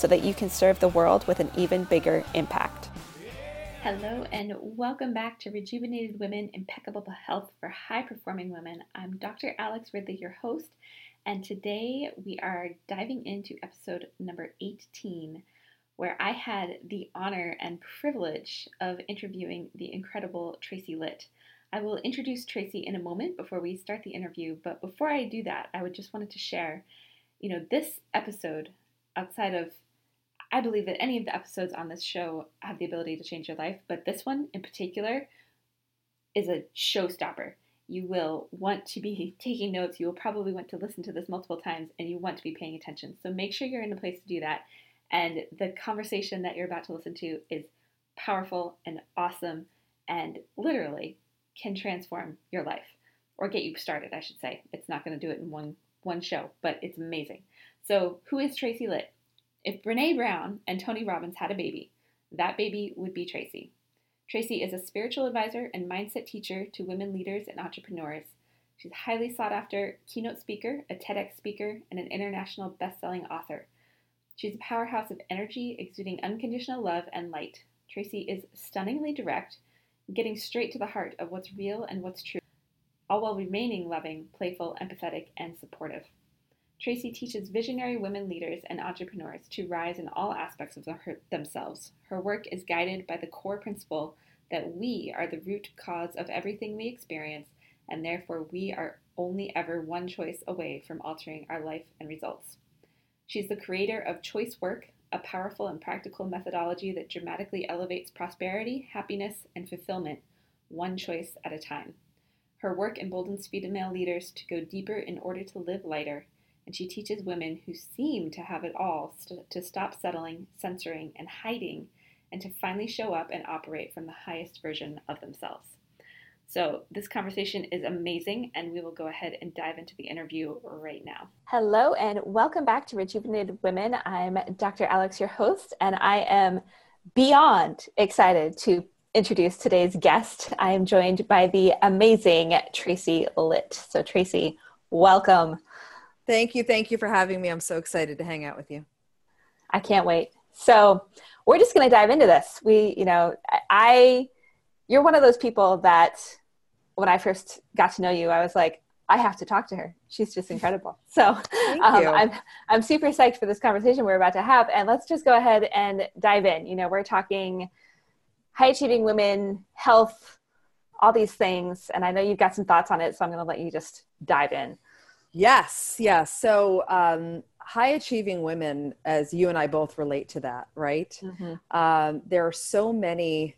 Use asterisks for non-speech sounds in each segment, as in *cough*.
so that you can serve the world with an even bigger impact. Hello, and welcome back to Rejuvenated Women Impeccable Health for High Performing Women. I'm Dr. Alex Ridley, your host, and today we are diving into episode number 18, where I had the honor and privilege of interviewing the incredible Tracy Litt. I will introduce Tracy in a moment before we start the interview, but before I do that, I would just wanted to share, you know, this episode outside of I believe that any of the episodes on this show have the ability to change your life, but this one in particular is a showstopper. You will want to be *laughs* taking notes. You will probably want to listen to this multiple times and you want to be paying attention. So make sure you're in a place to do that. And the conversation that you're about to listen to is powerful and awesome and literally can transform your life or get you started, I should say. It's not going to do it in one one show, but it's amazing. So, who is Tracy Litt? If Brene Brown and Tony Robbins had a baby, that baby would be Tracy. Tracy is a spiritual advisor and mindset teacher to women leaders and entrepreneurs. She's a highly sought after keynote speaker, a TEDx speaker, and an international best-selling author. She's a powerhouse of energy, exuding unconditional love and light. Tracy is stunningly direct, getting straight to the heart of what's real and what's true, all while remaining loving, playful, empathetic, and supportive. Tracy teaches visionary women leaders and entrepreneurs to rise in all aspects of her, themselves. Her work is guided by the core principle that we are the root cause of everything we experience, and therefore we are only ever one choice away from altering our life and results. She's the creator of Choice Work, a powerful and practical methodology that dramatically elevates prosperity, happiness, and fulfillment, one choice at a time. Her work emboldens female leaders to go deeper in order to live lighter and she teaches women who seem to have it all st- to stop settling, censoring, and hiding, and to finally show up and operate from the highest version of themselves. So, this conversation is amazing, and we will go ahead and dive into the interview right now. Hello, and welcome back to Rejuvenated Women. I'm Dr. Alex, your host, and I am beyond excited to introduce today's guest. I am joined by the amazing Tracy Litt. So, Tracy, welcome. Thank you. Thank you for having me. I'm so excited to hang out with you. I can't wait. So, we're just going to dive into this. We, you know, I, you're one of those people that when I first got to know you, I was like, I have to talk to her. She's just incredible. *laughs* So um, I'm I'm super psyched for this conversation we're about to have, and let's just go ahead and dive in. You know, we're talking high achieving women, health, all these things, and I know you've got some thoughts on it, so I'm going to let you just dive in. Yes, yes. So, um, high achieving women, as you and I both relate to that, right? Mm-hmm. Um, there are so many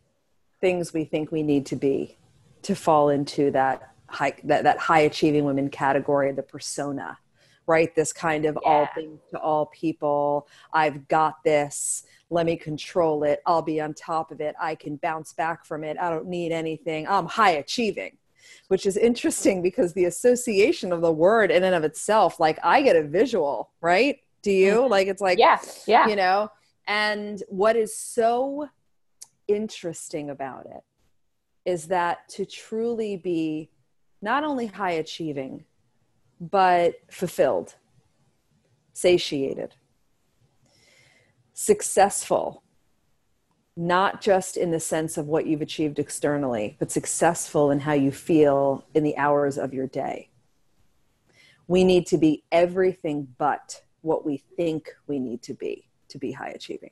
things we think we need to be to fall into that high that, that high achieving women category, the persona, right? This kind of yeah. all things to all people. I've got this. Let me control it. I'll be on top of it. I can bounce back from it. I don't need anything. I'm high achieving which is interesting because the association of the word in and of itself, like I get a visual, right? Do you? Mm-hmm. Like it's like, yeah, yeah. You know, and what is so interesting about it is that to truly be not only high achieving, but fulfilled, satiated, successful, not just in the sense of what you've achieved externally, but successful in how you feel in the hours of your day. We need to be everything but what we think we need to be to be high achieving.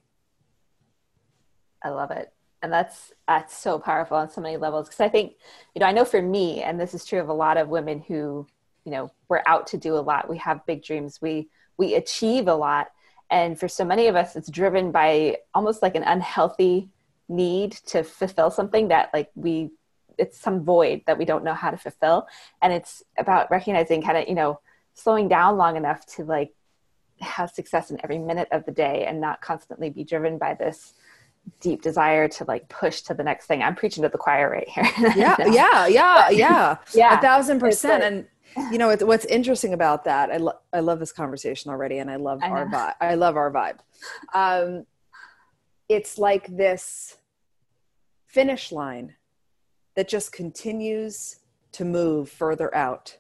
I love it. And that's that's so powerful on so many levels because I think, you know, I know for me and this is true of a lot of women who, you know, we're out to do a lot. We have big dreams. We we achieve a lot and for so many of us, it's driven by almost like an unhealthy need to fulfill something that like we it's some void that we don't know how to fulfill and it's about recognizing kind of you know slowing down long enough to like have success in every minute of the day and not constantly be driven by this deep desire to like push to the next thing. I'm preaching to the choir right here. *laughs* yeah, yeah, yeah, yeah, yeah, a thousand percent. Like, and you know what's interesting about that? I lo- I love this conversation already, and I love I our vibe. I love our vibe. Um, it's like this finish line that just continues to move further out.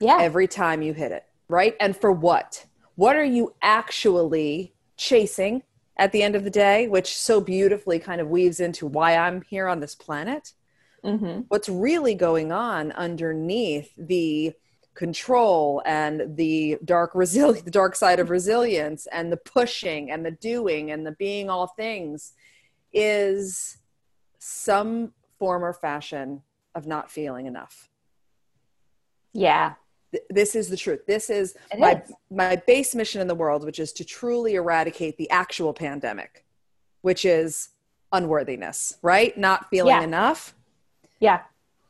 Yeah. Every time you hit it, right? And for what? What are you actually chasing at the end of the day, which so beautifully kind of weaves into why I'm here on this planet? Mm-hmm. What's really going on underneath the control and the dark resilience, *laughs* the dark side of resilience and the pushing and the doing and the being all things is some form or fashion of not feeling enough. Yeah. this is the truth. This is my, is my base mission in the world, which is to truly eradicate the actual pandemic, which is unworthiness, right? Not feeling yeah. enough. Yeah.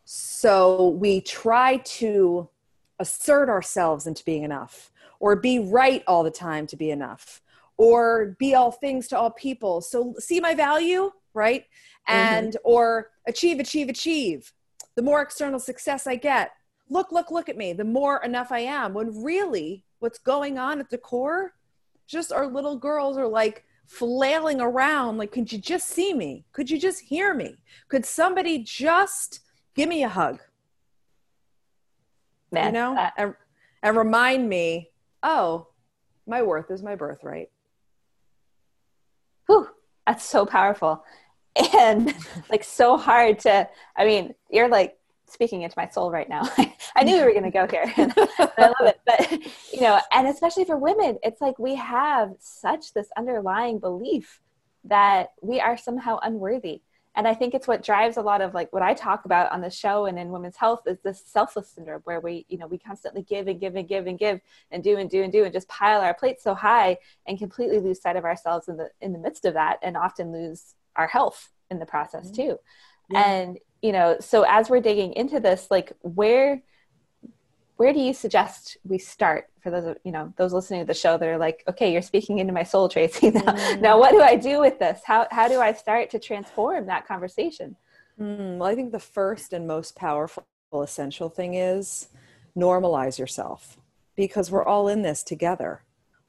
So we try to assert ourselves into being enough or be right all the time to be enough or be all things to all people. So see my value, right? Mm-hmm. And mm-hmm. or achieve, achieve, achieve. The more external success I get, look, look, look at me, the more enough I am. When really what's going on at the core, just our little girls are like flailing around, like, could you just see me? Could you just hear me? Could somebody just give me a hug? You know, that- and, and remind me, oh, my worth is my birthright. Whew, that's so powerful and *laughs* like so hard to i mean you're like speaking into my soul right now. *laughs* I knew we were going to go *laughs* here. *laughs* I love it. But, you know, and especially for women, it's like we have such this underlying belief that we are somehow unworthy. And I think it's what drives a lot of like what I talk about on the show and in women's health is this selfless syndrome where we, you know, we constantly give and give and give and give and do and do and do and just pile our plates so high and completely lose sight of ourselves in the in the midst of that and often lose our health in the process mm-hmm. too. Yeah. And you know so as we're digging into this like where where do you suggest we start for those you know those listening to the show that are like okay you're speaking into my soul *laughs* tracy. Now, mm. now what do i do with this? How, how do i start to transform that conversation? Mm, well i think the first and most powerful essential thing is normalize yourself because we're all in this together.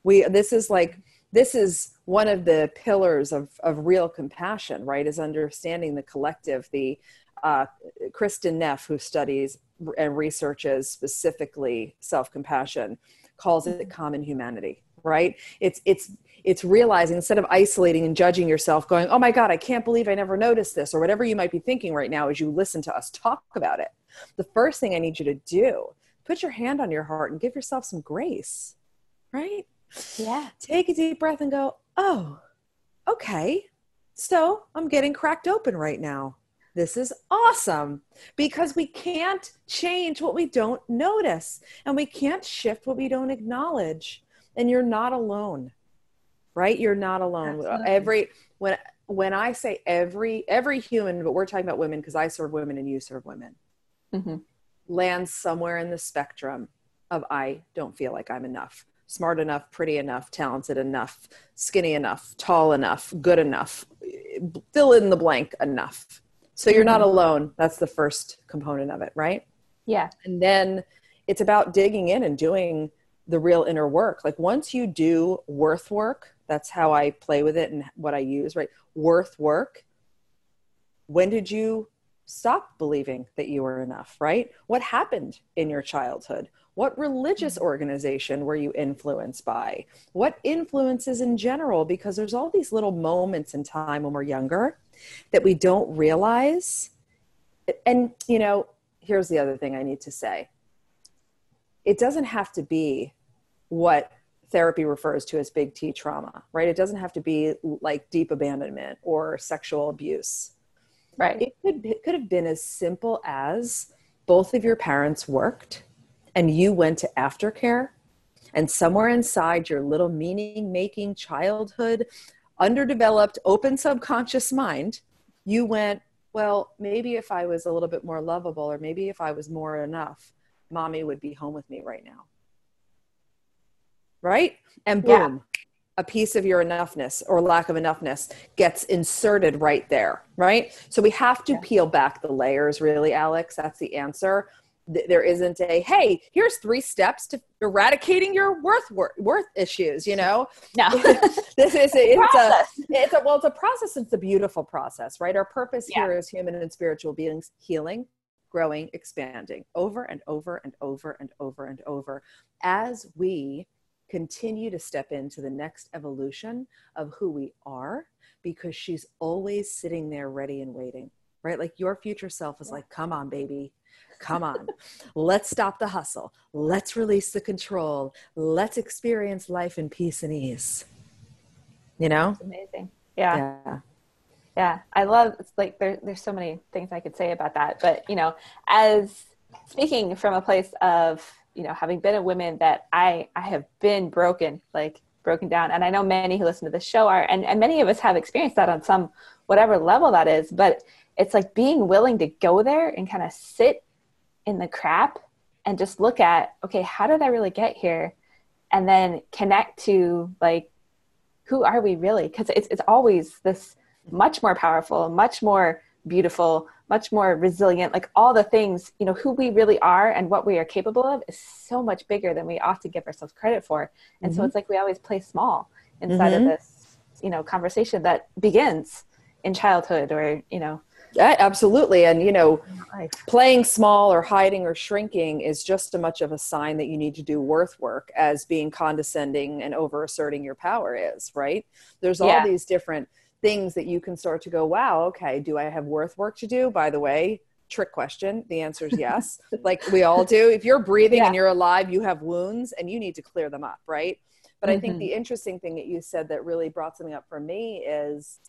We this is like this is one of the pillars of, of real compassion right is understanding the collective the uh, Kristin Neff, who studies and researches specifically self compassion, calls it common humanity. Right? It's it's it's realizing instead of isolating and judging yourself, going, "Oh my God, I can't believe I never noticed this," or whatever you might be thinking right now as you listen to us talk about it. The first thing I need you to do, put your hand on your heart and give yourself some grace. Right? Yeah. Take a deep breath and go, "Oh, okay." So I'm getting cracked open right now this is awesome because we can't change what we don't notice and we can't shift what we don't acknowledge. And you're not alone, right? You're not alone. Absolutely. Every, when, when I say every, every human, but we're talking about women because I serve women and you serve women, mm-hmm. lands somewhere in the spectrum of I don't feel like I'm enough smart enough, pretty enough, talented enough, skinny enough, tall enough, good enough, fill in the blank enough. So you're not alone. That's the first component of it, right? Yeah. And then it's about digging in and doing the real inner work. Like once you do worth work, that's how I play with it and what I use, right? Worth work. When did you stop believing that you were enough, right? What happened in your childhood? What religious mm-hmm. organization were you influenced by? What influences in general? Because there's all these little moments in time when we're younger that we don't realize. And, you know, here's the other thing I need to say it doesn't have to be what therapy refers to as big T trauma, right? It doesn't have to be like deep abandonment or sexual abuse. Right. It could, it could have been as simple as both of your parents worked and you went to aftercare and somewhere inside your little meaning making childhood underdeveloped, open subconscious mind, you went, well, maybe if I was a little bit more lovable, or maybe if I was more enough, mommy would be home with me right now. right? And boom, yeah. a piece of your enoughness or lack of enoughness gets inserted right there, right? So we have to yeah. peel back the layers, really, Alex. That's the answer there isn't a hey here's three steps to eradicating your worth worth issues you know? No. *laughs* This is a, it's a it's a well it's a process it's a beautiful process right? Our purpose yeah. here is human and spiritual beings healing growing expanding over and over and over and over and over as we continue to step into the next evolution of who we are because she's always sitting there ready and waiting right? Like your future self is yeah. like come on baby Come on. Let's stop the hustle. Let's release the control. Let's experience life in peace and ease. You know? That's amazing. Yeah. Yeah. Yeah. I love it's like there, there's so many things I could say about that. But, you know, as speaking from a place of, you know, having been a woman that I I have been broken, like broken down. And I know many who listen to this show are and, and many of us have experienced that on some whatever level that is. But it's like being willing to go there and kind of sit in the crap and just look at okay how did i really get here and then connect to like who are we really because it's, it's always this much more powerful much more beautiful much more resilient like all the things you know who we really are and what we are capable of is so much bigger than we often give ourselves credit for and mm-hmm. so it's like we always play small inside mm-hmm. of this you know conversation that begins in childhood or you know yeah, absolutely. And, you know, playing small or hiding or shrinking is just as much of a sign that you need to do worth work as being condescending and over asserting your power is, right? There's all yeah. these different things that you can start to go, wow, okay, do I have worth work to do? By the way, trick question. The answer is yes. *laughs* like we all do. If you're breathing yeah. and you're alive, you have wounds and you need to clear them up, right? But mm-hmm. I think mm-hmm. the interesting thing that you said that really brought something up for me is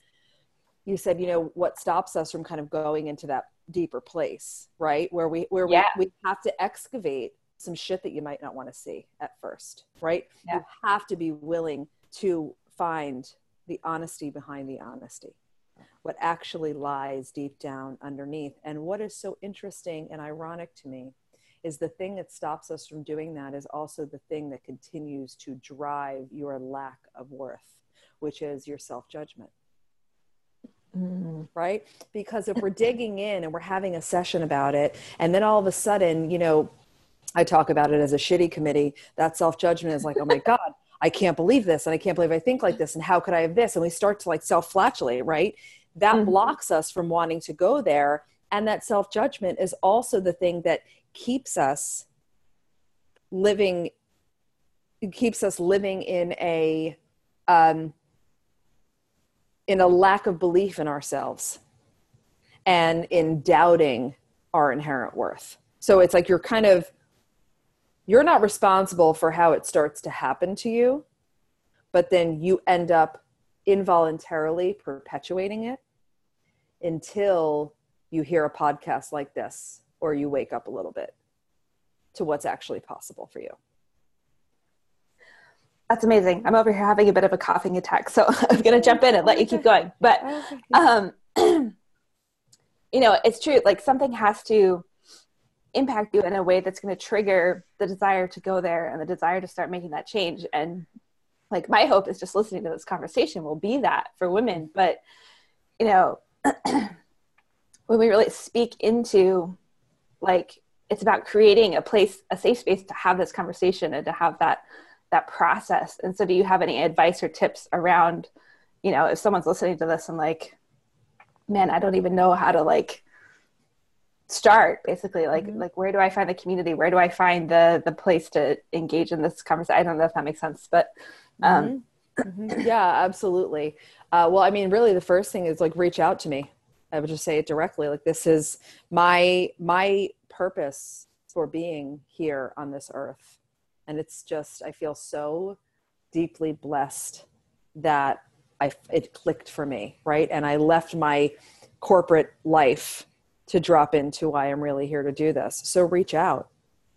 you said you know what stops us from kind of going into that deeper place right? Where we where yeah. we, we have to excavate some shit that you might not want to see at first right? Yeah. you have to be willing to find the honesty behind the honesty. What actually lies deep down underneath. And what is so interesting and ironic to me is the thing that stops us from doing that is also the thing that continues to drive your lack of worth which is your self-judgment Mm. Right? Because if we're digging in and we're having a session about it, and then all of a sudden, you know, I talk about it as a shitty committee, that self judgment is like, oh my God, I can't believe this, and I can't believe I think like this, and how could I have this? And we start to like self flatulate, right? That mm-hmm. blocks us from wanting to go there. And that self judgment is also the thing that keeps us living, keeps us living in a, um, in a lack of belief in ourselves and in doubting our inherent worth. So it's like you're kind of you're not responsible for how it starts to happen to you, but then you end up involuntarily perpetuating it until you hear a podcast like this or you wake up a little bit to what's actually possible for you. That's amazing. I'm over here having a bit of a coughing attack, so *laughs* I'm going to jump in and let you keep going. But, um, *clears throat* you know, it's true. Like something has to impact you in a way that's going to trigger the desire to go there and the desire to start making that change. And like my hope is just listening to this conversation will be that for women. But, you know, *clears throat* when we really speak into like it's about creating a place, a safe space to have this conversation and to have that that process and so do you have any advice or tips around you know if someone's listening to this and like man i don't even know how to like start basically like mm-hmm. like where do i find the community where do i find the the place to engage in this conversation i don't know if that makes sense but um mm-hmm. Mm-hmm. yeah absolutely uh, well i mean really the first thing is like reach out to me i would just say it directly like this is my my purpose for being here on this earth and it's just i feel so deeply blessed that i it clicked for me right? And i left my corporate life to drop into why i'm really here to do this. So reach out.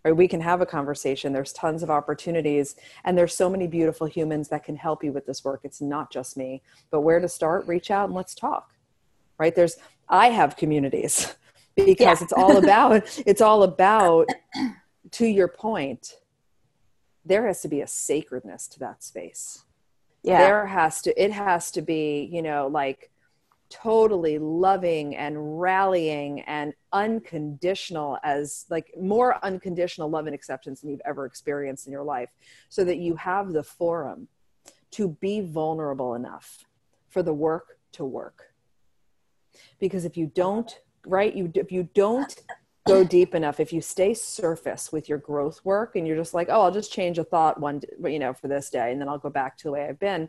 Right? We can have a conversation. There's tons of opportunities and there's so many beautiful humans that can help you with this work. It's not just me. But where to start? Reach out and let's talk. Right? There's i have communities *laughs* because yeah. it's all about it's all about to your point there has to be a sacredness to that space Yeah. there has to it has to be you know like totally loving and rallying and unconditional as like more unconditional love and acceptance than you've ever experienced in your life so that you have the forum to be vulnerable enough for the work to work because if you don't right you if you don't go deep enough if you stay surface with your growth work and you're just like oh i'll just change a thought one you know for this day and then i'll go back to the way i've been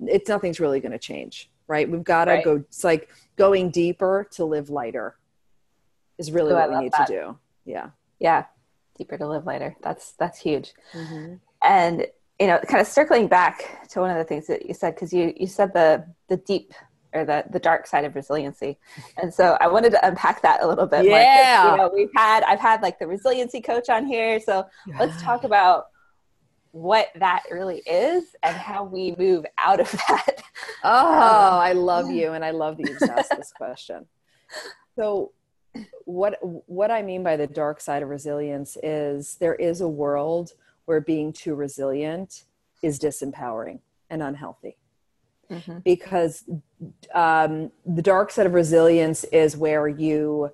it's nothing's really going to change right we've got to Right. go it's like going deeper to live lighter is really what we need that. to do yeah Yeah. Deeper to live lighter. That's that's huge. Mm-hmm. And you know, kind of circling back to one of the things that you said, because you you said the the deep or the the dark side of resiliency, and so I wanted to unpack that a little bit. more, Yeah. you know, we've had I've had like the resiliency coach on here, so let's talk about what that really is and how we move out of *laughs* that. Oh, um, I love you, and I love that you just asked this question. So, what what I mean by the dark side of resilience is there is a world where being too resilient is disempowering and unhealthy Mhm. because um, the dark side of resilience is where you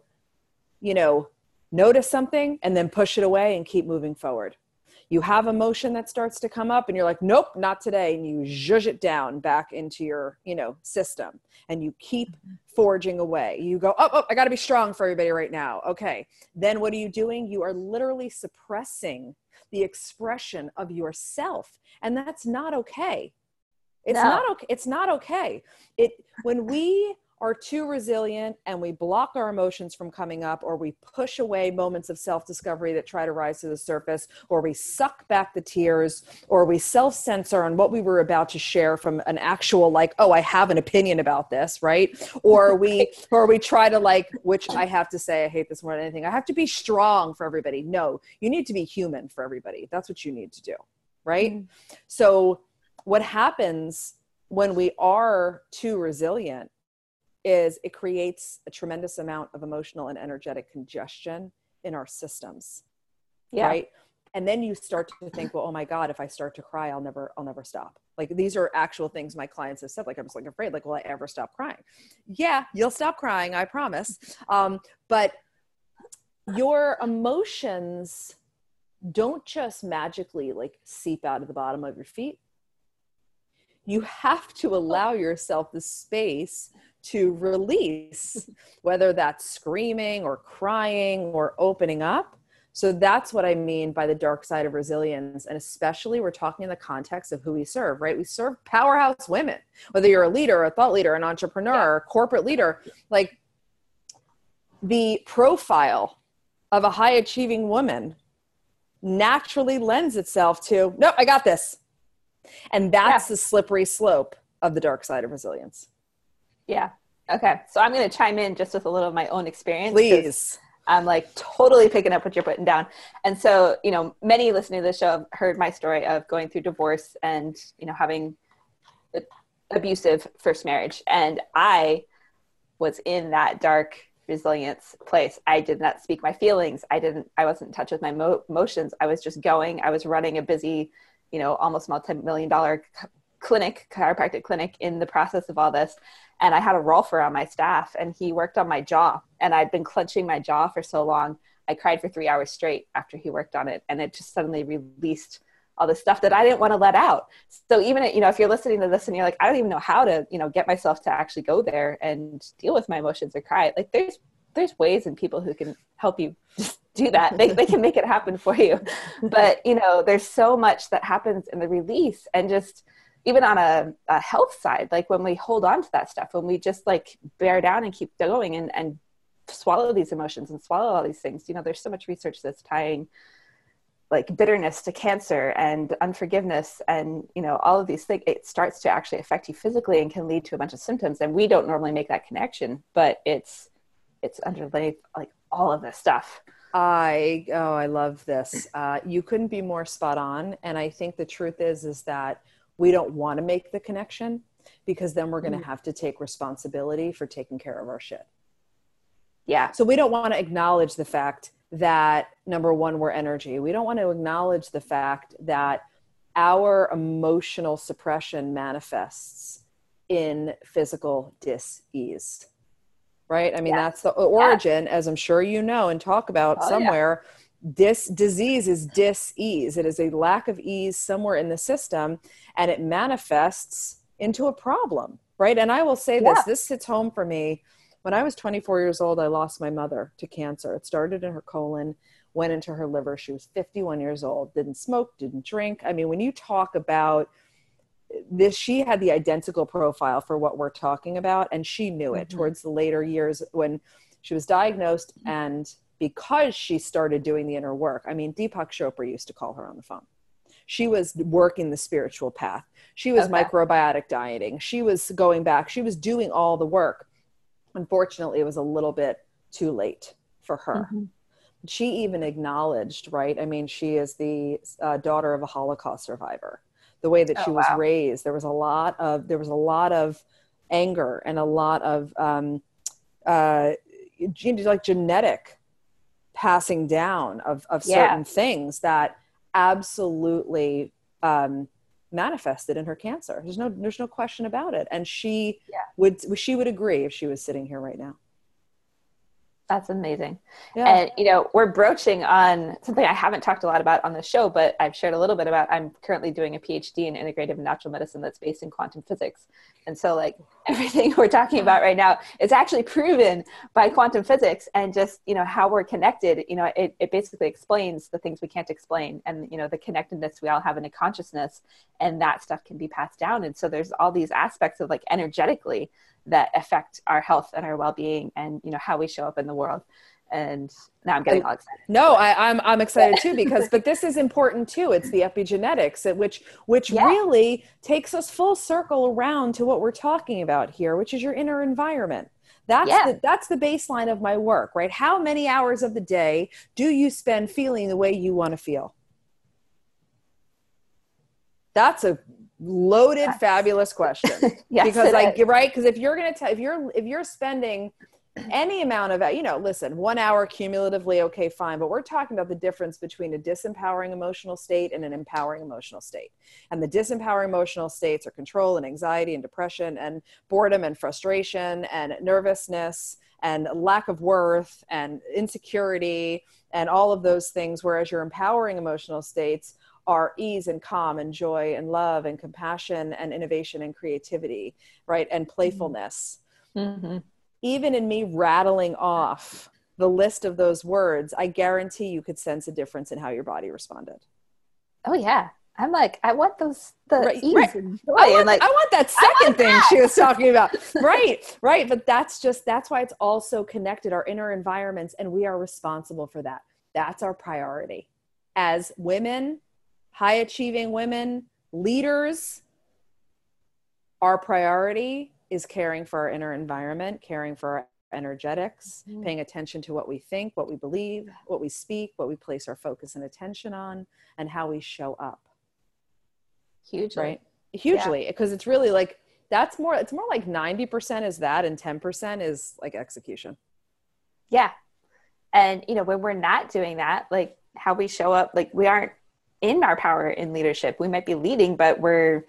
you know notice something and then push it away and keep moving forward. You have emotion that starts to come up and you're like nope not today and you zhuzh it down back into your you know system and you keep forging away. You go oh, oh i got to be strong for everybody right now. Okay. Then what are you doing? You are literally suppressing the expression of yourself and that's not okay it's No. not okay it's not okay. It when we are too resilient and we block our emotions from coming up or we push away moments of self-discovery that try to rise to the surface or we suck back the tears or we self-censor on what we were about to share from an actual like oh i have an opinion about this right? Or we *laughs* or we try to like which i have to say i hate this more than anything i have to be strong for everybody. No you need to be human for everybody. That's what you need to do right? Mm. so what happens when we are too resilient is it creates a tremendous amount of emotional and energetic congestion in our systems Yeah. right? And then you start to think well oh my god if i start to cry i'll never i'll never stop. Like these are actual things my clients have said like i'm just like afraid like will i ever stop crying? Yeah you'll stop crying i promise. Um, but your emotions don't just magically like seep out of the bottom of your feet you have to allow yourself the space to release whether that's screaming or crying or opening up. So that's what i mean by the dark side of resilience and especially we're talking in the context of who we serve right? We serve powerhouse women whether you're a leader a thought leader an entrepreneur a corporate leader. Like the profile of a high achieving woman naturally lends itself to no, i got this and that's the slippery slope of the dark side of resilience Yeah. Okay. So I'm going to chime in just with a little of my own experience. please I'm like totally picking up what you're putting down. And so, you know, many listening to the show have heard my story of going through divorce and, you know, having abusive first marriage. And I was in that dark resilience place. I did not speak my feelings. I didn't, I wasn't in touch with my mo- emotions. I was just going, I was running a busy, you know, almost multi-million dollar clinic, chiropractic clinic in the process of all this. And I had a rolfer on my staff and he worked on my jaw and I'd been clenching my jaw for so long. I cried for three hours straight after he worked on it. And it just suddenly released all the stuff that I didn't want to let out. So even, you know, if you're listening to this and you're like, I don't even know how to, you know, get myself to actually go there and deal with my emotions or cry. Like there's, there's ways and people who can help you just do that. They, they can make it happen for you. *laughs* But, you know, there's so much that happens in the release and just, even on a, a health side, like when we hold on to that stuff, when we just like bear down and keep going and, and swallow these emotions and swallow all these things, you know, there's so much research that's tying like bitterness to cancer and unforgiveness and, you know, all of these things. It starts to actually affect you physically and can lead to a bunch of symptoms. And we don't normally make that connection, but it's, it's underneath like all of this stuff. I oh I love this. Uh, you couldn't be more spot on, and I think the truth is is that we don't want to make the connection because then we're going to Mm. have to take responsibility for taking care of our shit. Yeah. So we don't want to acknowledge the fact that number one, we're energy. We don't want to acknowledge the fact that our emotional suppression manifests in physical dis-ease right i mean that's the origin yes. as i'm sure you know and talk about oh, somewhere yeah. this disease is dis-ease it is a lack of ease somewhere in the system and it manifests into a problem right and i will say yeah. this this hits home for me when i was 24 years old i lost my mother to cancer it started in her colon went into her liver. She was 51 years old, didn't smoke, didn't drink. I mean, when you talk about this, she had the identical profile for what we're talking about, and she knew it mm-hmm. towards the later years when she was diagnosed. And because she started doing the inner work, I mean, Deepak Chopra used to call her on the phone. She was working the spiritual path. She was okay. microbiotic dieting. She was going back. She was doing all the work. Unfortunately, it was a little bit too late for her. Mm-hmm she even acknowledged, right? I mean, she is the uh, daughter of a Holocaust survivor. The way that oh, she was wow. raised, there was a lot of there was a lot of anger and a lot of um, uh, like genetic passing down of of certain yeah. things that absolutely um, manifested in her cancer. There's no there's no question about it, and she yeah. would she would agree if she was sitting here right now. That's amazing. Yeah. And, you know, we're broaching on something I haven't talked a lot about on the show, but I've shared a little bit about. I'm currently doing a PhD in integrative natural medicine that's based in quantum physics. And so, like, everything *laughs* we're talking about right now is actually proven by quantum physics and just, you know, how we're connected. You know, it, it basically explains the things we can't explain and, you know, the connectedness we all have in a consciousness. And that stuff can be passed down. And so, there's all these aspects of like energetically that affect our health and our well-being and you know how we show up in the world and now i'm getting all excited. no I, am I'm, I'm excited too because but this is important too. It's the epigenetics which which yeah. really takes us full circle around to what we're talking about here which is your inner environment. That's yeah. the, that's the baseline of my work right? How many hours of the day do you spend feeling the way you want to feel? That's a loaded yes. fabulous question. *laughs* Yes, because like right? Because if you're gonna tell if you're if you're spending any amount of you know listen one hour cumulatively okay fine but we're talking about the difference between a disempowering emotional state and an empowering emotional state and the disempowering emotional states are control and anxiety and depression and boredom and frustration and nervousness and lack of worth and insecurity and all of those things whereas your empowering emotional states are ease and calm and joy and love and compassion and innovation and creativity, right? And mm-hmm. playfulness. Mm-hmm. Even in me rattling off the list of those words, I guarantee you could sense a difference in how your body responded. Oh, yeah. I'm like, I want those the right, ease right. and joy. I want, and like, I want that second want thing that. she was talking about. *laughs* right, right. But that's just that's why it's all so connected, our inner environments, and we are responsible for that. That's our priority. As women, high achieving women, leaders, our priority is caring for our inner environment, caring for our energetics, mm-hmm. paying attention to what we think, what we believe, what we speak, what we place our focus and attention on, and how we show up. Hugely. Right? Hugely. Because yeah. it's really like that's more it's more like 90% is that and 10% is like execution. Yeah. And you know, when we're not doing that, like how we show up, like we aren't in our power in leadership. We might be leading, but we're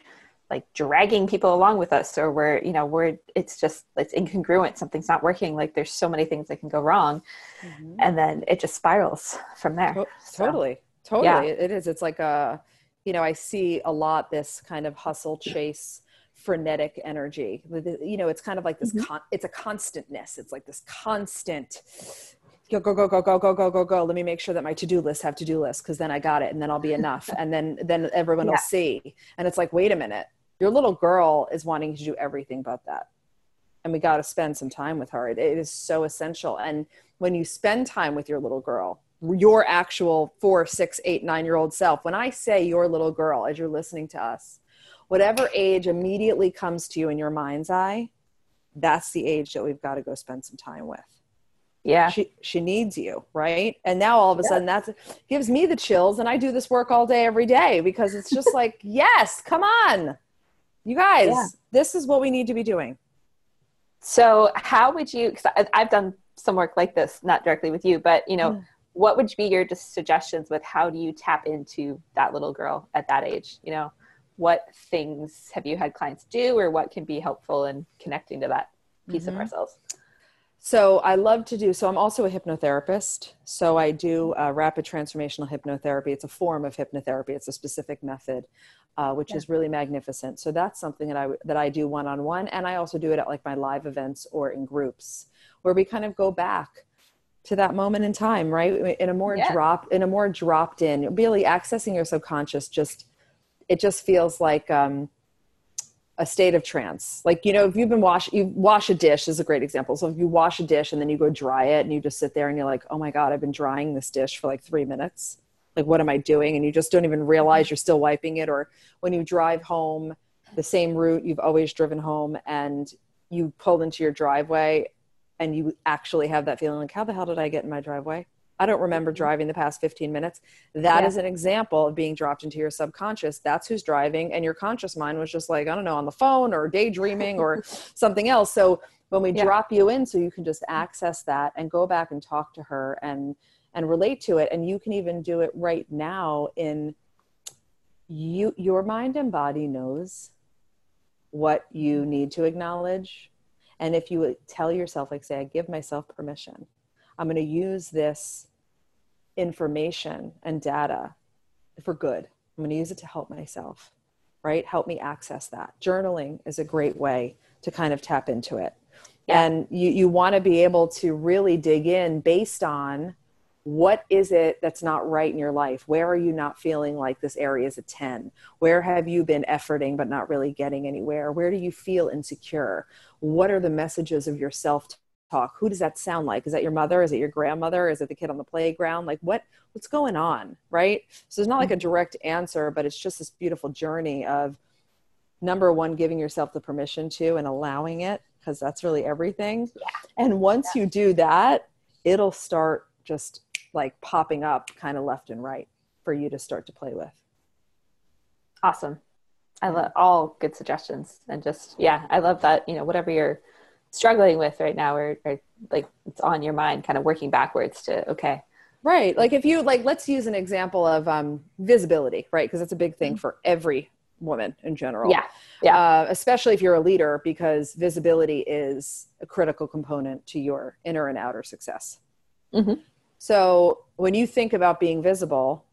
like dragging people along with us or we're you know we're it's just it's incongruent. Something's not working. Like there's so many things that can go wrong. Mm-hmm. and then it just spirals from there. To- so, totally. Totally. yeah. it is. It's like a you know i see a lot this kind of hustle chase frenetic energy. You know it's kind of like this mm-hmm. con- it's a constantness. It's like this constant go go go go go go go go go. Let me make sure that my to-do list have to-do lists because then i got it and then i'll be enough and then then everyone yeah. will see. And it's like wait a minute. Your little girl is wanting to do everything but that. And we got to spend some time with her. It, it is so essential. And when you spend time with your little girl your actual four six eight nine year old self when i say your little girl as you're listening to us whatever age immediately comes to you in your mind's eye that's the age that we've got to go spend some time with yeah she she needs you right and now all of a yeah. sudden that's gives me the chills and i do this work all day every day because it's just like *laughs* yes come on you guys yeah. this is what we need to be doing so how would you because i've done some work like this not directly with you but you know mm. what would be your just suggestions with how do you tap into that little girl at that age? You know, what things have you had clients do or what can be helpful in connecting to that piece mm-hmm. of ourselves? So I love to do. So I'm also a hypnotherapist. So I do uh, rapid transformational hypnotherapy. It's a form of hypnotherapy. It's a specific method, uh, which yeah. is really magnificent. So that's something that I that I do one on one, and I also do it at like my live events or in groups, where we kind of go back to that moment in time, right? In a more yeah. drop, in a more dropped in, really accessing your subconscious. Just it just feels like. Um, a state of trance. Like, you know, if you've been wash, you wash a dish is a great example. So if you wash a dish and then you go dry it and you just sit there and you're like, oh my God, I've been drying this dish for like three minutes. Like, what am I doing? And you just don't even realize you're still wiping it. Or when you drive home the same route you've always driven home and you pull into your driveway and you actually have that feeling like, how the hell did I get in my driveway? I don't remember mm-hmm. driving the past 15 minutes. That yeah. is an example of being dropped into your subconscious. That's who's driving. And your conscious mind was just like, I don't know, on the phone or daydreaming or *laughs* something else. So when we yeah. drop you in, so you can just access that and go back and talk to her and and relate to it. And you can even do it right now in you your mind and body knows what you need to acknowledge. And if you tell yourself, like say, I give myself permission. I'm going to use this information and data for good. I'm going to use it to help myself, right? Help me access that. Journaling is a great way to kind of tap into it. Yeah. And you, you want to be able to really dig in based on what is it that's not right in your life? Where are you not feeling like this area is a 10? Where have you been efforting but not really getting anywhere? Where do you feel insecure? What are the messages of your self talk who does that sound like? Is that your mother? Is it your grandmother? Is it the kid on the playground? Like what what's going on right? So there's not like a mm-hmm. direct answer but it's just this beautiful journey of number one giving yourself the permission to and allowing it because that's really everything. Yeah. and once yeah. you do that it'll start just like popping up kind of left and right for you to start to play with. Awesome. I love all good suggestions and just yeah i love that you know whatever you're struggling with right now or, or like it's on your mind kind of working backwards to okay. Right like if you like let's use an example of um, visibility right because it's a big thing mm-hmm. for every woman in general. Yeah yeah. Uh, especially if you're a leader because visibility is a critical component to your inner and outer success. Mm-hmm. so when you think about being visible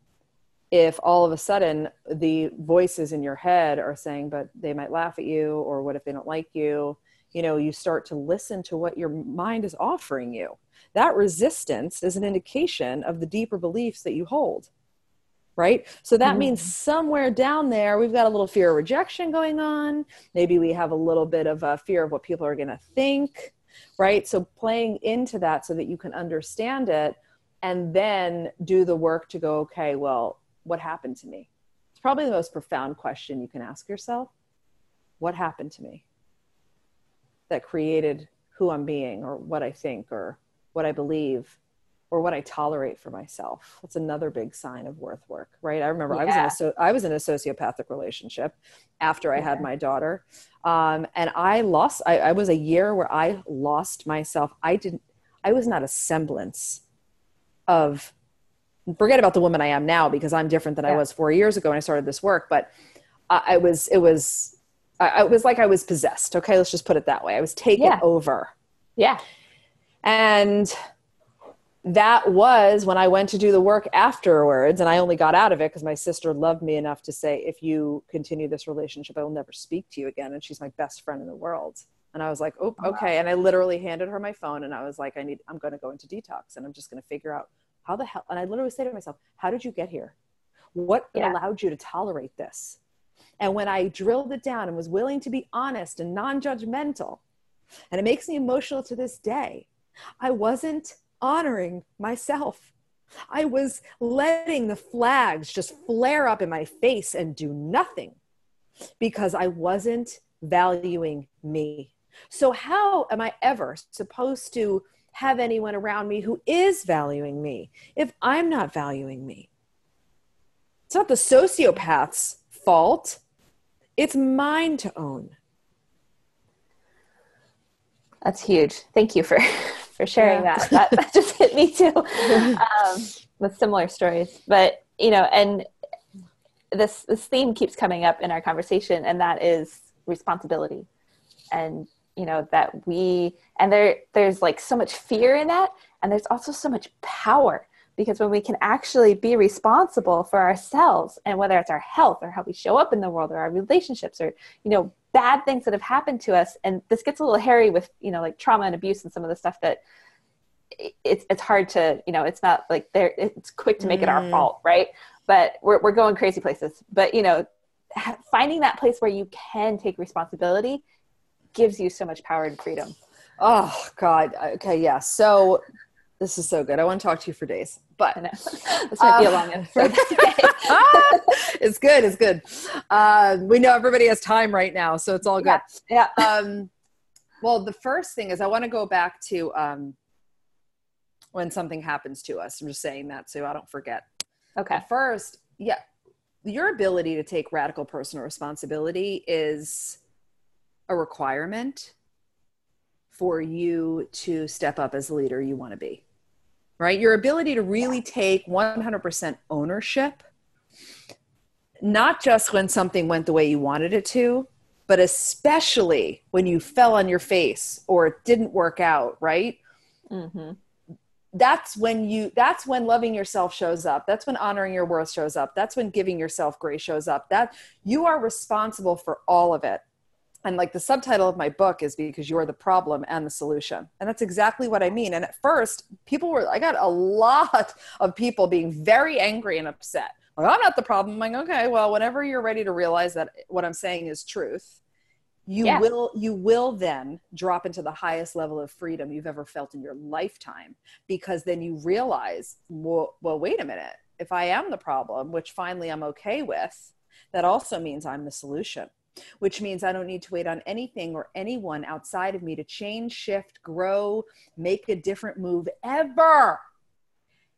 if all of a sudden the voices in your head are saying but they might laugh at you or what if they don't like you you know you start to listen to what your mind is offering you. That resistance is an indication of the deeper beliefs that you hold right? So that mm-hmm. means somewhere down there we've got a little fear of rejection going on. Maybe we have a little bit of a fear of what people are going to think right? So playing into that so that you can understand it and then do the work to go okay well what happened to me? It's probably the most profound question you can ask yourself. What happened to me that created who I'm being or what I think or what I believe or what I tolerate for myself. That's another big sign of worth work, right? I remember yeah. I was in a so, I was in a sociopathic relationship after I yeah. had my daughter, um, and I lost. I, I was a year where I lost myself. I didn't. I was not a semblance of. Forget about the woman I am now because I'm different than yeah. I was four years ago when I started this work. But I, I was. It was I, it was like I was possessed. Okay, let's just put it that way. I was taken yeah. over. Yeah. And that was when I went to do the work afterwards, and I only got out of it because my sister loved me enough to say, if you continue this relationship, I will never speak to you again. And she's my best friend in the world. And I was like, oh, okay. And I literally handed her my phone and I was like, I need, I'm going to go into detox and I'm just going to figure out how the hell. And I literally say to myself, how did you get here? What yeah. allowed you to tolerate this? And when I drilled it down and was willing to be honest and non judgmental, and it makes me emotional to this day, I wasn't honoring myself. I was letting the flags just flare up in my face and do nothing because I wasn't valuing me. So, how am I ever supposed to have anyone around me who is valuing me if I'm not valuing me? It's not the sociopath's fault. It's mine to own. That's huge. Thank you for *laughs* for sharing yeah. that. that. that just hit me too *laughs* um, with similar stories but you know and this this theme keeps coming up in our conversation and that is responsibility and you know that we and there there's like so much fear in that and there's also so much power because when we can actually be responsible for ourselves and whether it's our health or how we show up in the world or our relationships or you know bad things that have happened to us and this gets a little hairy with you know like trauma and abuse and some of the stuff that it's it's hard to you know it's not like there it's quick to make mm. it our mm. fault right but we're, we're going crazy places but you know finding that place where you can take responsibility gives you so much power and freedom oh god okay yeah so this is so good i want to talk to you for days but *laughs* this might be a long episode *laughs* it's good it's good uh, we know everybody has time right now so it's all good yeah, yeah. *laughs* Um, well the first thing is i want to go back to um, when something happens to us. I'm just saying that so I don't forget. Okay. At first, yeah, your ability to take radical personal responsibility is a requirement for you to step up as the leader you want to be. Right? Your ability to really take 100% ownership, not just when something went the way you wanted it to, but especially when you fell on your face or it didn't work out, right? Mm-hmm. That's when you that's when loving yourself shows up. That's when honoring your worth shows up. That's when giving yourself grace shows up. That you are responsible for all of it and like the subtitle of my book is because you're the problem and the solution. And that's exactly what i mean. And at first people were i got a lot of people being very angry and upset. Like i'm not the problem. I'm like okay well whenever you're ready to realize that what i'm saying is truth you yeah. will you will then drop into the highest level of freedom you've ever felt in your lifetime. Because then you realize well, well wait a minute. If i am the problem which finally i'm okay with that also means i'm the solution which means I don't need to wait on anything or anyone outside of me to change, shift, grow, make a different move ever.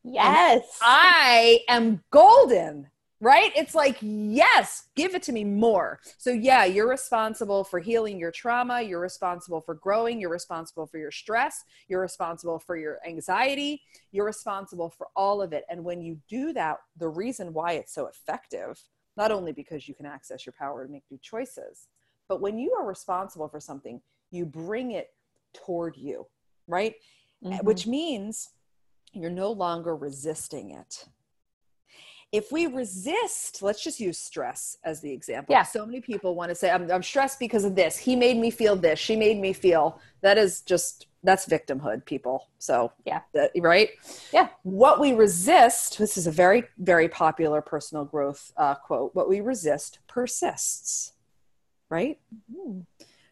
Yes. And I am golden right? It's like, yes, give it to me more. So, yeah, you're responsible for healing your trauma. You're responsible for growing. You're responsible for your stress. You're responsible for your anxiety. You're responsible for all of it. And when you do that, the reason why it's so effective, not only because you can access your power to make new choices, but when you are responsible for something, you bring it toward you, right? Mm-hmm. Which means you're no longer resisting it if we resist, let's just use stress as the example. Yeah. So many people want to say, I'm, I'm stressed because of this. He made me feel this. She made me feel. That is just, that's victimhood, people. So, yeah. That, right? Yeah. What we resist, this is a very, very popular personal growth uh, quote what we resist persists, right? Mm-hmm.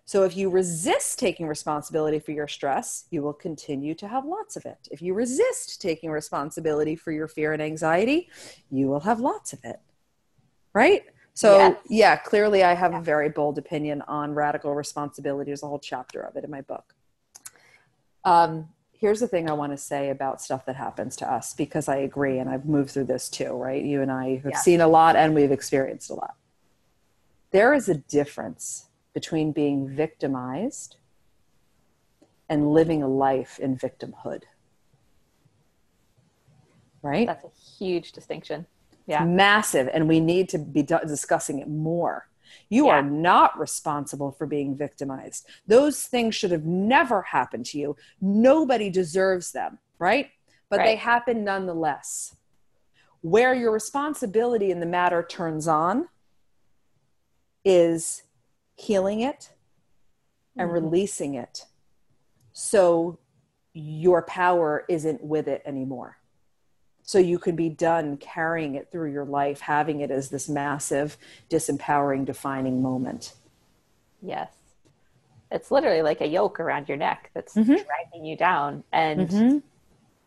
So if you resist taking responsibility for your stress, you will continue to have lots of it. If you resist taking responsibility for your fear and anxiety, you will have lots of it. Right? So, yes. yeah, clearly I have yeah. a very bold opinion on radical responsibility. There's a whole chapter of it in my book. Um, here's the thing I want to say about stuff that happens to us because I agree and I've moved through this too, right? You and I have yeah. seen a lot and we've experienced a lot. There is a difference between being victimized and living a life in victimhood. Right? That's a huge distinction. Yeah. It's massive. And we need to be discussing it more. You yeah. are not responsible for being victimized. Those things should have never happened to you. Nobody deserves them, right? But right. they happen nonetheless. Where your responsibility in the matter turns on is healing it and mm-hmm. releasing it so your power isn't with it anymore. So you can be done carrying it through your life, having it as this massive, disempowering, defining moment. Yes. It's literally like a yoke around your neck that's mm-hmm. dragging you down. And mm-hmm.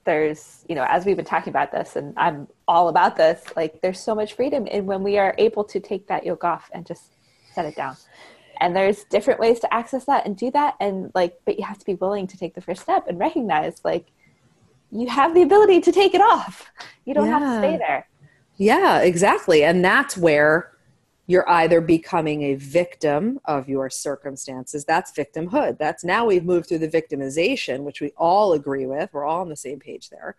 there's, you know, as we've been talking about this, and I'm all about this, like there's so much freedom in when we are able to take that yoke off and just set it down and there's different ways to access that and do that and like but you have to be willing to take the first step and recognize like you have the ability to take it off. You don't yeah. have to stay there. Yeah exactly. And that's where you're either becoming a victim of your circumstances that's victimhood. That's now we've moved through the victimization which we all agree with. We're all on the same page there.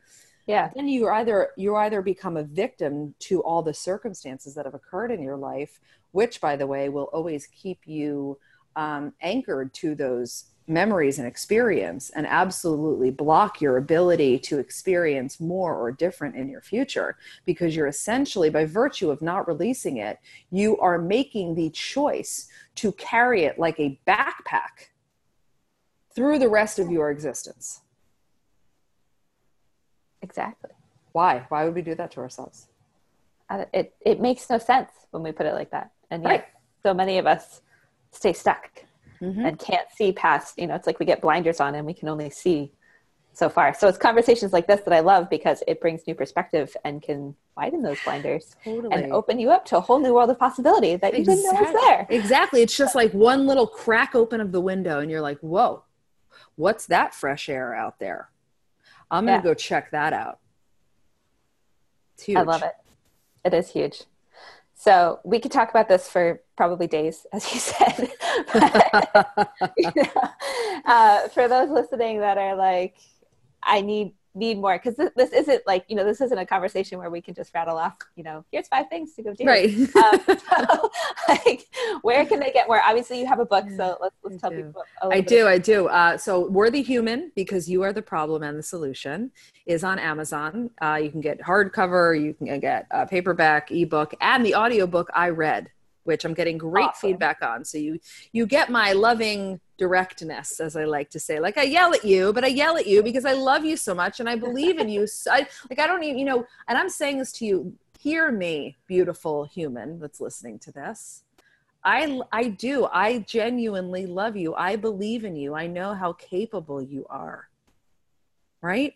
Yeah. Then you either you either become a victim to all the circumstances that have occurred in your life which by the way will always keep you um, anchored to those memories and experience and absolutely block your ability to experience more or different in your future because you're essentially by virtue of not releasing it you are making the choice to carry it like a backpack through the rest of your existence. Exactly. Why? Why would we do that to ourselves? It it makes no sense when we put it like that. And yet right. so many of us stay stuck mm-hmm. and can't see past you know it's like we get blinders on and we can only see so far so it's conversations like this that i love because it brings new perspective and can widen those blinders totally. and open you up to a whole new world of possibility that you exactly. didn't know was there exactly it's just like one little crack open of the window and you're like whoa what's that fresh air out there i'm gonna yeah. go check that out i love it it is huge so we could talk about this for probably days, *laughs* as you said. but, *laughs* you know, uh, for those listening that are like, I need need more because this, this, isn't like you know this isn't a conversation where we can just rattle off you know here's five things to go do right um, *laughs* so, *laughs* like where can they get more obviously you have a book so let's, let's tell do. people i do i do uh, so worthy human because you are the problem and the solution is on amazon uh, you can get hardcover you can get a paperback ebook and the audiobook i read which I'm getting great awesome. feedback on. So you you get my loving directness, as I like to say. Like I yell at you, but I yell at you because I love you so much and I believe in you. *laughs* So I, like I don't even, you know, and I'm saying this to you. Hear me, beautiful human that's listening to this. I I do. I genuinely love you. I believe in you. I know how capable you are. Right?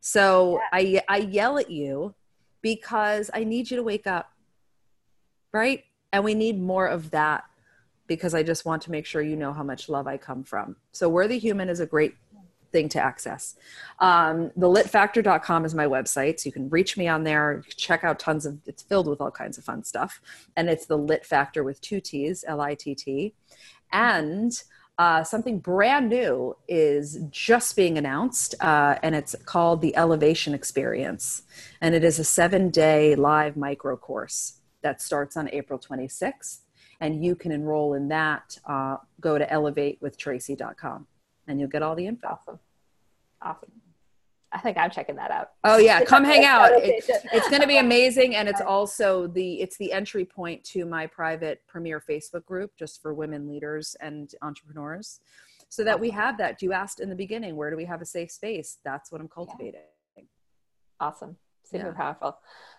So yeah. I I yell at you because I need you to wake up. Right? And we need more of that because I just want to make sure you know how much love I come from. So, Worthy Human is a great thing to access. Um, the litfactor.com is my website. So you can reach me on there, check out tons of, it's filled with all kinds of fun stuff. And it's the Lit Factor with two T's, L I T T. And uh, something brand new is just being announced, uh, and it's called the Elevation Experience. And it is a seven day live micro course that starts on April 26th. And you can enroll in that. Uh, go to elevatewithtracy.com and you'll get all the info. Awesome. Awesome. I think I'm checking that out. Oh yeah, come hang out. *laughs* It, it's going to be amazing, and it's also the it's the entry point to my private premier Facebook group just for women leaders and entrepreneurs, so that we have that. You asked in the beginning, where do we have a safe space? That's what I'm cultivating. Awesome, super yeah. powerful.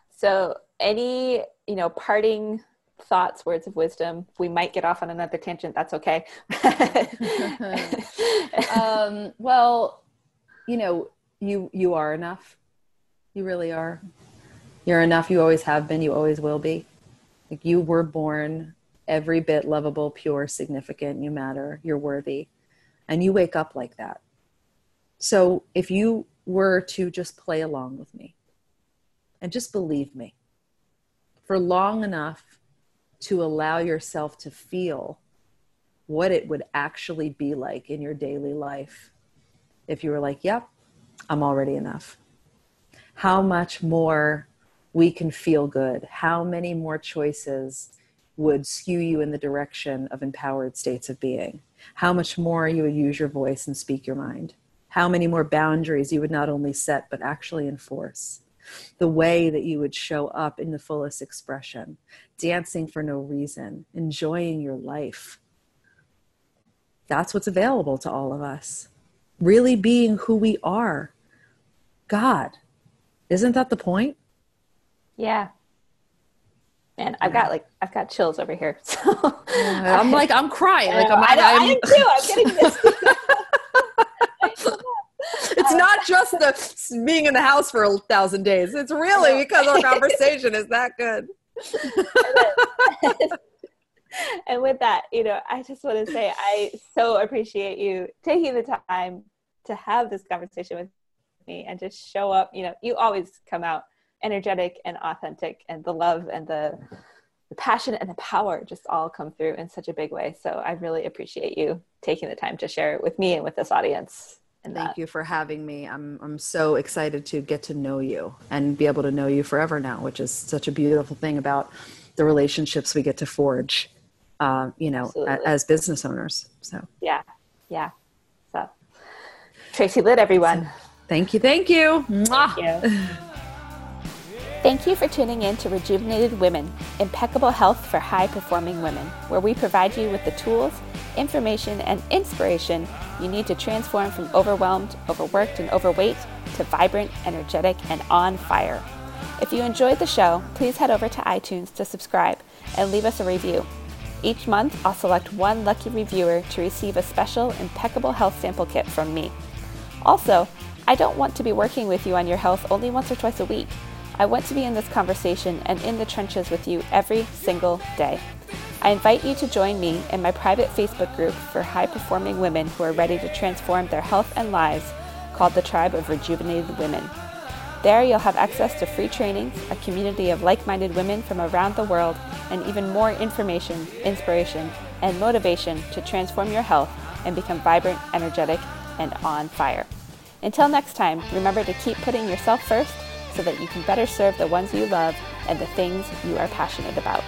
So, any you know parting thoughts, words of wisdom? We might get off on another tangent. That's okay. *laughs* um, well, you know, you you are enough. You really are. You're enough. You always have been. You always will be. Like you were born every bit lovable, pure, significant. You matter. You're worthy, and you wake up like that. So if you were to just play along with me and just believe me for long enough to allow yourself to feel what it would actually be like in your daily life if you were like, yep, I'm already enough. How much more we can feel good, how many more choices would skew you in the direction of empowered states of being, how much more you would use your voice and speak your mind, how many more boundaries you would not only set but actually enforce the way that you would show up in the fullest expression, dancing for no reason, enjoying your life. That's what's available to all of us. Really being who we are. God. Isn't that the point? Yeah. And I've got like I've got chills over here. *laughs* So I'm like I'm crying. Like I'm, I, I, I am too. I'm getting this. *laughs* it's not just the being in the house for a thousand days. It's really because our *laughs* conversation is that good. *laughs* and with that, you know, I just want to say I so appreciate you taking the time to have this conversation with me and just show up. You know, you always come out energetic and authentic, and the love and the the passion and the power just all come through in such a big way. So I really appreciate you taking the time to share it with me and with this audience. And Thank that. you for having me. I'm I'm so excited to get to know you and be able to know you forever now, which is such a beautiful thing about the relationships we get to forge, uh, you know, a, as business owners. So yeah, yeah. So Tracy Litt, everyone. So, thank you, thank you. Thank you. Thank you for tuning in to Rejuvenated Women, impeccable health for high performing women, where we provide you with the tools, information, and inspiration you need to transform from overwhelmed, overworked, and overweight to vibrant, energetic, and on fire. If you enjoyed the show, please head over to iTunes to subscribe and leave us a review. Each month, I'll select one lucky reviewer to receive a special impeccable health sample kit from me. Also, I don't want to be working with you on your health only once or twice a week. I want to be in this conversation and in the trenches with you every single day. I invite you to join me in my private Facebook group for high performing women who are ready to transform their health and lives called the Tribe of Rejuvenated Women. There, you'll have access to free trainings, a community of like minded women from around the world, and even more information, inspiration, and motivation to transform your health and become vibrant, energetic, and on fire. Until next time, remember to keep putting yourself first so that you can better serve the ones you love and the things you are passionate about.